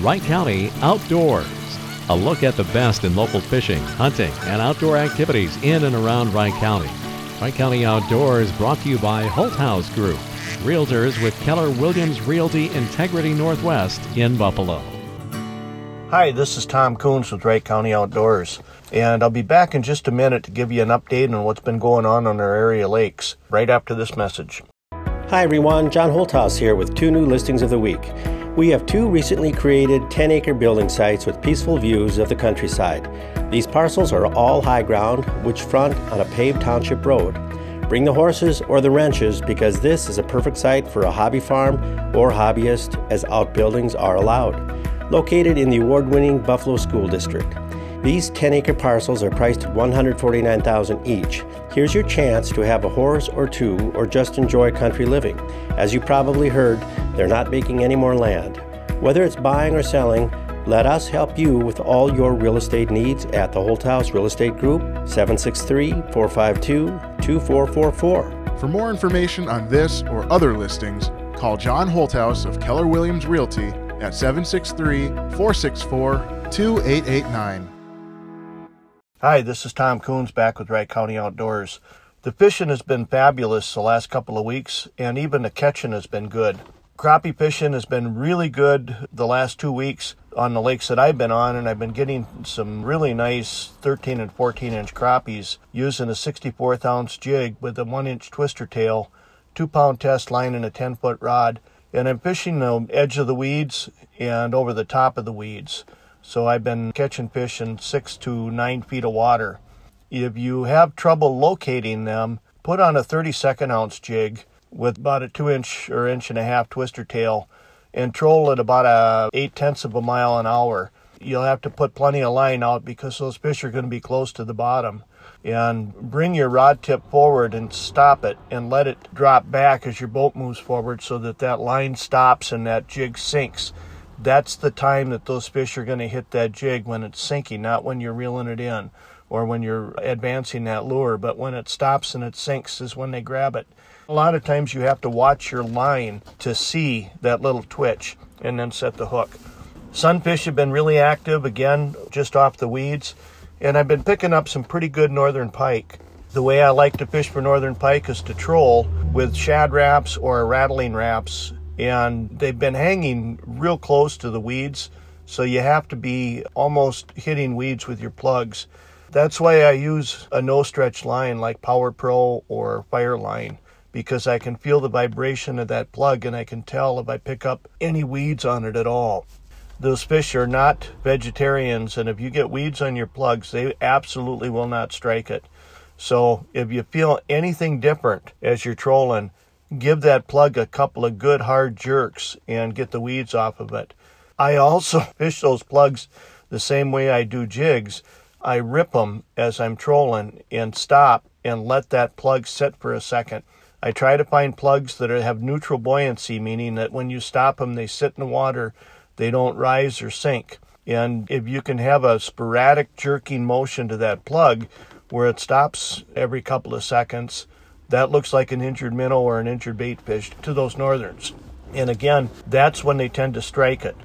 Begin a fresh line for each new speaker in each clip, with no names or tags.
Wright County Outdoors. A look at the best in local fishing, hunting, and outdoor activities in and around Wright County. Wright County Outdoors brought to you by Holt House Group, Realtors with Keller Williams Realty Integrity Northwest in Buffalo.
Hi, this is Tom Coons with Wright County Outdoors, and I'll be back in just a minute to give you an update on what's been going on on our area lakes right after this message.
Hi everyone, John Holthouse here with two new listings of the week. We have two recently created 10 acre building sites with peaceful views of the countryside. These parcels are all high ground, which front on a paved township road. Bring the horses or the wrenches because this is a perfect site for a hobby farm or hobbyist, as outbuildings are allowed located in the award-winning Buffalo School District. These 10-acre parcels are priced at 149,000 each. Here's your chance to have a horse or two or just enjoy country living. As you probably heard, they're not making any more land. Whether it's buying or selling, let us help you with all your real estate needs at the Holt House Real Estate Group, 763 452 2444.
For more information on this or other listings, call John Holthouse of Keller Williams Realty at 763 464 2889.
Hi, this is Tom Coons back with Wright County Outdoors. The fishing has been fabulous the last couple of weeks, and even the catching has been good. Crappie fishing has been really good the last two weeks on the lakes that I've been on, and I've been getting some really nice 13 and 14 inch crappies using a 64th ounce jig with a 1 inch twister tail, 2 pound test line, and a 10 foot rod and I'm fishing the edge of the weeds and over the top of the weeds. So I've been catching fish in six to nine feet of water. If you have trouble locating them, put on a 32nd ounce jig with about a two inch or inch and a half twister tail and troll at about a eight tenths of a mile an hour. You'll have to put plenty of line out because those fish are going to be close to the bottom and bring your rod tip forward and stop it and let it drop back as your boat moves forward so that that line stops and that jig sinks. That's the time that those fish are going to hit that jig when it's sinking, not when you're reeling it in or when you're advancing that lure, but when it stops and it sinks is when they grab it. A lot of times you have to watch your line to see that little twitch and then set the hook. Sunfish have been really active again, just off the weeds and I've been picking up some pretty good northern pike. The way I like to fish for northern pike is to troll with Shad Raps or Rattlin' Raps, and they've been hanging real close to the weeds, so you have to be almost hitting weeds with your plugs. That's why I use a no stretch line like Power Pro or Fire Line because I can feel the vibration of that plug and I can tell if I pick up any weeds on it at all. Those fish are not vegetarians, and if you get weeds on your plugs, they absolutely will not strike it. So if you feel anything different as you're trolling, give that plug a couple of good hard jerks and get the weeds off of it. I also fish those plugs the same way I do jigs. I rip them as I'm trolling and stop and let that plug sit for a second. I try to find plugs that have neutral buoyancy, meaning that when you stop them, they sit in the water they don't rise or sink. And if you can have a sporadic jerking motion to that plug where it stops every couple of seconds, that looks like an injured minnow or an injured bait fish to those northerns. And again, that's when they tend to strike it.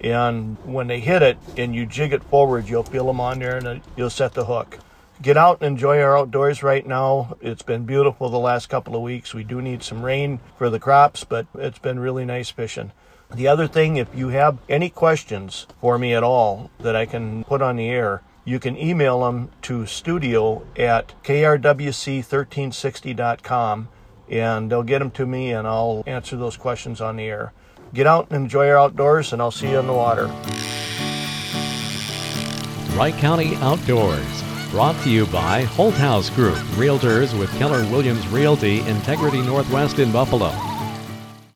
And when they hit it and you jig it forward, you'll feel them on there and you'll set the hook. Get out and enjoy our outdoors right now. It's been beautiful the last couple of weeks. We do need some rain for the crops, but it's been really nice fishing. The other thing, if you have any questions for me at all that I can put on the air, you can email them to studio at krwc1360.com and they'll get them to me and I'll answer those questions on the air. Get out and enjoy your outdoors, and I'll see you in the water.
Wright County Outdoors, brought to you by Holt House Group, Realtors with Keller Williams Realty, Integrity Northwest in Buffalo.